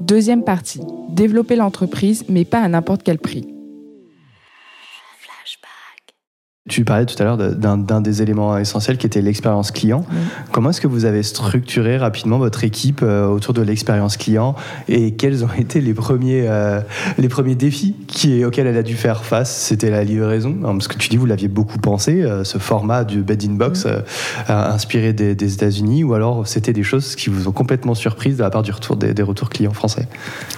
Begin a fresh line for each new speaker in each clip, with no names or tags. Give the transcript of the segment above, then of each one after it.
Deuxième partie, développer l'entreprise, mais pas à n'importe quel prix.
Tu parlais tout à l'heure d'un des éléments essentiels qui était l'expérience client. Comment est-ce que vous avez structuré rapidement votre équipe euh, autour de l'expérience client et quels ont été les premiers, euh, les premiers défis qui, auxquels elle a dû faire face? C'était la livraison? Parce que tu dis vous l'aviez beaucoup pensé, euh, ce format du bed in box inspiré des, États-Unis ou alors c'était des choses qui vous ont complètement surprise de la part du retour des, des retours clients français?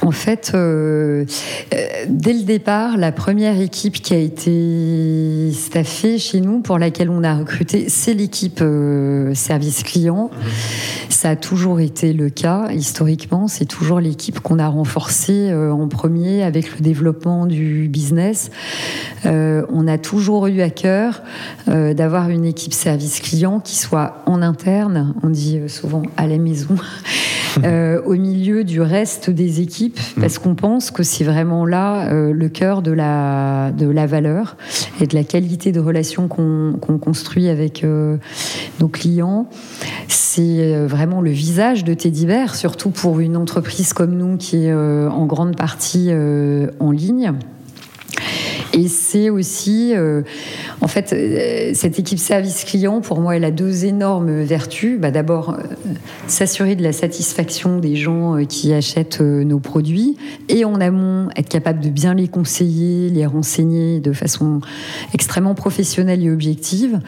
En fait, dès le départ, la première équipe qui a été staffée chez nous, pour laquelle on a recruté, c'est l'équipe euh, service client. Mhm. Ça a toujours été le cas historiquement. C'est toujours l'équipe qu'on a renforcée euh, en premier avec le développement du business. Euh, on a toujours eu à cœur d'avoir une équipe service client qui soit en interne, on dit souvent à la maison, au milieu du reste des équipes, mhm. parce qu'on pense que c'est vraiment là le cœur de la, de la valeur et de la qualité de relation qu'on construit avec euh, nos clients. C'est euh, vraiment le visage de Teddy Bear, surtout pour une entreprise comme nous qui est euh, en grande partie en ligne. Et c'est aussi, euh, en fait, euh, cette équipe service client, pour moi, elle a deux énormes vertus. Bah, D'abord, euh, s'assurer de la satisfaction des gens qui achètent nos produits et en amont, être capable de bien les conseiller, les renseigner de façon extrêmement professionnelle et objective.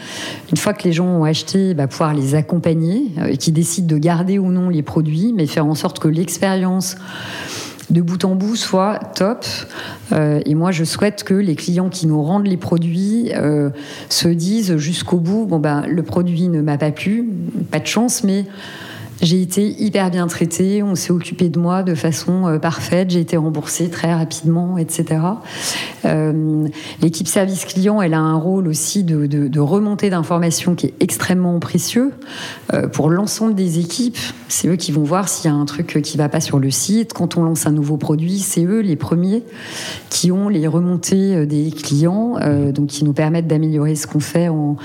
Une fois que les gens ont acheté, bah, pouvoir les accompagner, qui décident de garder ou non les produits, mais faire en sorte que l'expérience de bout en bout soit top. Euh, et moi, je souhaite que les clients qui nous rendent les produits euh, se disent jusqu'au bout, bon ben, le produit ne m'a pas plu, pas de chance, mais j'ai été hyper bien traitée, on s'est occupé de moi de façon euh, parfaite, j'ai été remboursée très rapidement, etc. Euh, l'équipe service client, elle a un rôle aussi de, remontée d'informations qui est extrêmement précieux euh, pour l'ensemble des équipes. C'est eux qui vont voir s'il y a un truc qui va pas sur le site. Quand on lance un nouveau produit, c'est eux les premiers qui ont les remontées des clients, donc qui nous permettent d'améliorer ce qu'on fait en,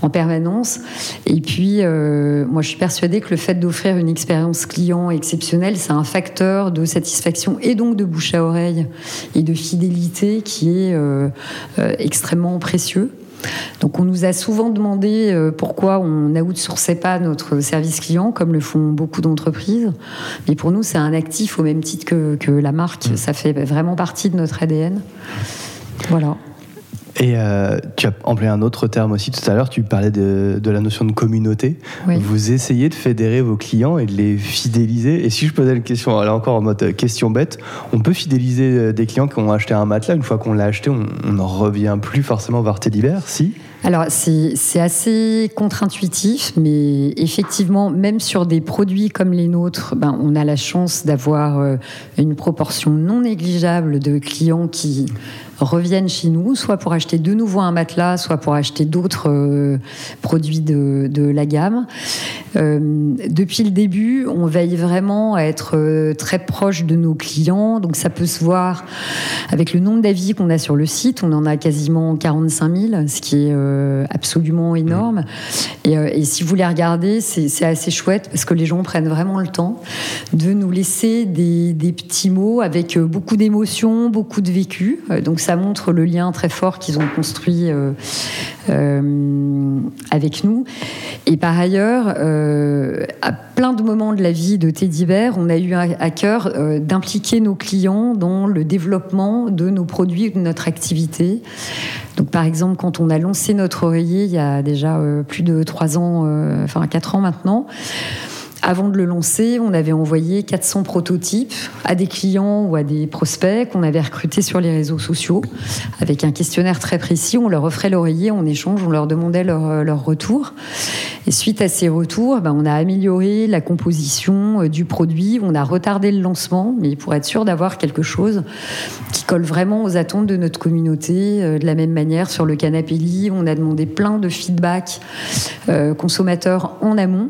en, permanence. Et puis, moi, je suis persuadée que le fait de offrir une expérience client exceptionnelle, c'est un facteur de satisfaction et donc de bouche à oreille et de fidélité qui est euh, euh, extrêmement précieux. Donc on nous a souvent demandé euh, pourquoi on n'outsourçait pas notre service client, comme le font beaucoup d'entreprises. Mais pour nous, c'est un actif au même titre que, que la marque. Mmh. Ça fait vraiment partie de notre ADN. Voilà.
Et euh, tu as employé un autre terme aussi tout à l'heure, tu parlais de, la notion de communauté. Vous essayez de fédérer vos clients et de les fidéliser. Et si je posais une question, là encore en mode question bête, on peut fidéliser euh, des clients qui ont acheté un matelas. Une fois qu'on l'a acheté, on ne revient plus forcément vers divers, si?
Alors c'est assez contre-intuitif, mais effectivement, même sur des produits comme les nôtres, ben, on a la chance d'avoir euh, une proportion non négligeable de clients qui reviennent chez nous, soit pour acheter de nouveau un matelas, soit pour acheter d'autres euh, produits de, de, la gamme. Euh, depuis le début, on veille vraiment à être euh, très proche de nos clients. Donc ça peut se voir avec le nombre d'avis qu'on a sur le site. On en a quasiment 45 000, ce qui est absolument énorme. Et, et, si vous les regardez, c'est assez chouette parce que les gens prennent vraiment le temps de nous laisser des, des petits mots avec beaucoup d'émotions, beaucoup de vécu. Donc ça montre le lien très fort qu'ils ont construit euh, euh, avec nous. Et par ailleurs, euh, à plein de moments de la vie de Teddy Bear, on a eu à cœur d'impliquer nos clients dans le développement de nos produits de notre activité. Donc, par exemple, quand on a lancé notre oreiller il y a déjà plus de trois ans, enfin quatre ans maintenant, avant de le lancer, on avait envoyé 400 prototypes à des clients ou à des prospects qu'on avait recrutés sur les réseaux sociaux avec un questionnaire très précis. On leur offrait l'oreiller en échange, on leur demandait leur, euh, leur retour. Et suite à ces retours, ben, on a amélioré la composition euh, du produit, on a retardé le lancement, mais pour être sûr d'avoir quelque chose qui colle vraiment aux attentes de notre communauté. Euh, de la même manière, sur le canapé lit, on a demandé plein de feedback consommateurs en amont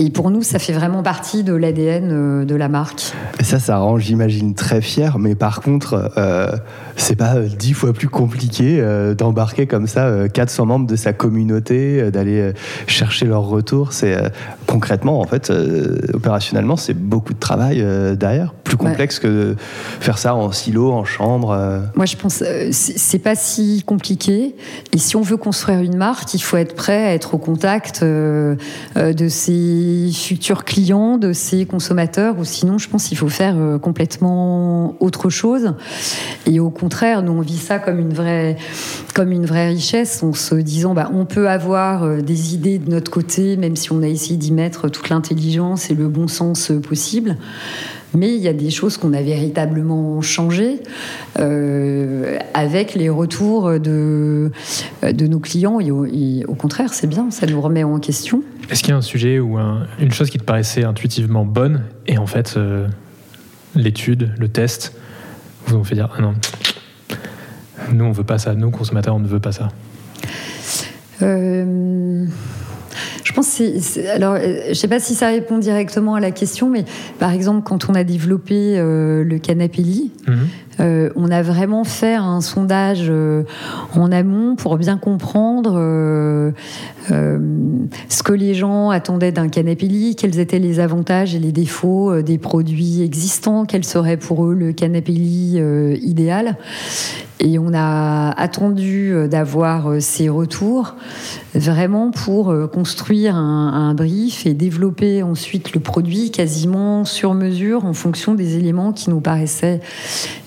et pour nous, ça fait vraiment partie de l'ADN euh, de la marque.
Et ça, ça rend, j'imagine, très fier. Mais par contre, euh, c'est pas dix fois plus compliqué euh, d'embarquer comme ça 400 membres de sa communauté, d'aller chercher leur retour. C'est concrètement, en fait, opérationnellement, c'est beaucoup de travail derrière. Plus complexe que de faire ça en silo, en chambre.
Moi, je pense c'est pas si compliqué. Et si on veut construire une marque, il faut être prêt à être au contact de futurs clients, de ses consommateurs, ou sinon, je pense qu'il faut faire euh, complètement autre chose. Et au contraire, nous, on vit ça comme une vraie, comme une vraie richesse, en se disant, bah, on peut avoir euh, des idées de notre côté, même si on a essayé d'y mettre toute l'intelligence et le bon sens euh, possible. Mais il y a des choses qu'on a véritablement changées avec les retours de, de nos clients. Et au, contraire, c'est bien, ça nous remet en question.
Est-ce qu'il y a un sujet ou une chose qui te paraissait intuitivement bonne et en fait l'étude, le test, vous ont fait dire ah non, nous on veut pas ça, nous consommateurs on ne veut pas ça.
Euh, je pense c'est, alors je sais pas si ça répond directement à la question, mais par exemple quand on a développé euh, le canapé lit, mhm. Euh, on a vraiment fait un sondage euh, en amont pour bien comprendre euh, ce que les gens attendaient d'un canapé lit, quels étaient les avantages et les défauts des produits existants, quel serait pour eux le canapé lit idéal. Et on a attendu d'avoir ces retours vraiment pour construire un, un, brief et développer ensuite le produit quasiment sur mesure en fonction des éléments qui nous paraissaient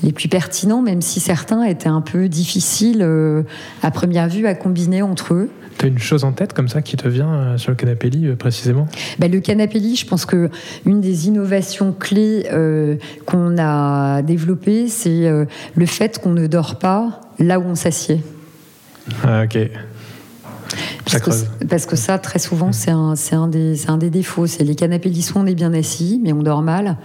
les plus pertinent, même si certains étaient un peu difficiles euh, à première vue à combiner entre eux.
Tu as une chose en tête comme ça qui te vient euh, sur le canapé lit euh, précisément?
Bah, Le canapé lit, je pense que une des innovations clés qu'on a développées, c'est le fait qu'on ne dort pas là où on s'assied.
Ah, ok.
Parce que, ça, très souvent, c'est un, un, des, un des défauts. C'est les canapés lits, soit on est bien assis, mais on dort mal.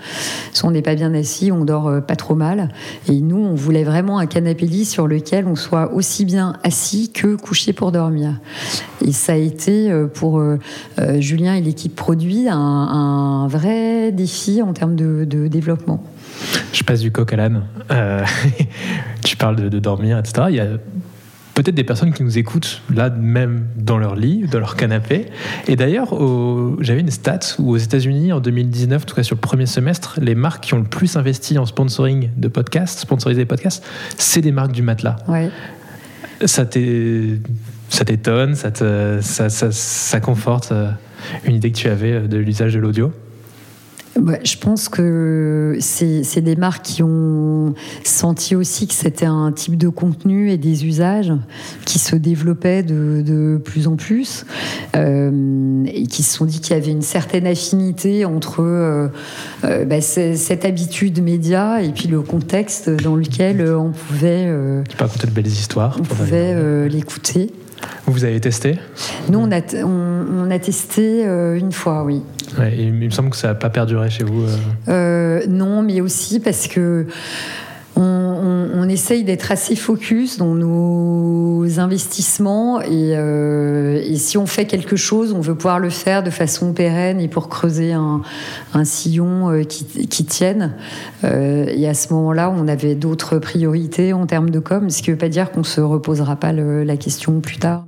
Soit on n'est pas bien assis, on dort euh, pas trop mal. Et nous, on voulait vraiment un canapé lit sur lequel on soit aussi bien assis que couché pour dormir. Et ça a été euh, pour euh, Julien et l'équipe produit un, vrai défi en termes de, développement.
Je passe du coq à l'âne. tu parles de, de, dormir, etc. Il y a peut-être des personnes qui nous écoutent là même dans leur lit, dans leur canapé. Et d'ailleurs, j'avais une stat où aux États-Unis en 2019, en tout cas sur le premier semestre, les marques qui ont le plus investi en sponsoring de podcasts, sponsoriser des podcasts, c'est des marques du matelas.
Ouais.
Ça t'étonne, ça, ça, ça, ça conforte euh, une idée que tu avais de l'usage de l'audio?
Je pense que c'est des marques qui ont senti aussi que c'était un type de contenu et des usages qui se développaient de, plus en plus euh, et qui se sont dit qu'il y avait une certaine affinité entre euh, euh, bah, cette habitude média et puis le contexte dans lequel on pouvait.
tu peux raconter de belles histoires.
On pouvait l'écouter.
Vous avez testé?
Nous, on a, on, a testé une fois, oui
il me semble que ça n'a pas perduré chez vous. Euh.
Euh, non, mais aussi parce que on, essaye d'être assez focus dans nos investissements euh, et, si on fait quelque chose, on veut pouvoir le faire de façon pérenne et pour creuser un, sillon qui, tienne. et à ce moment-là, on avait d'autres priorités en termes de com, ce qui ne veut pas dire qu'on ne se reposera pas la question plus tard.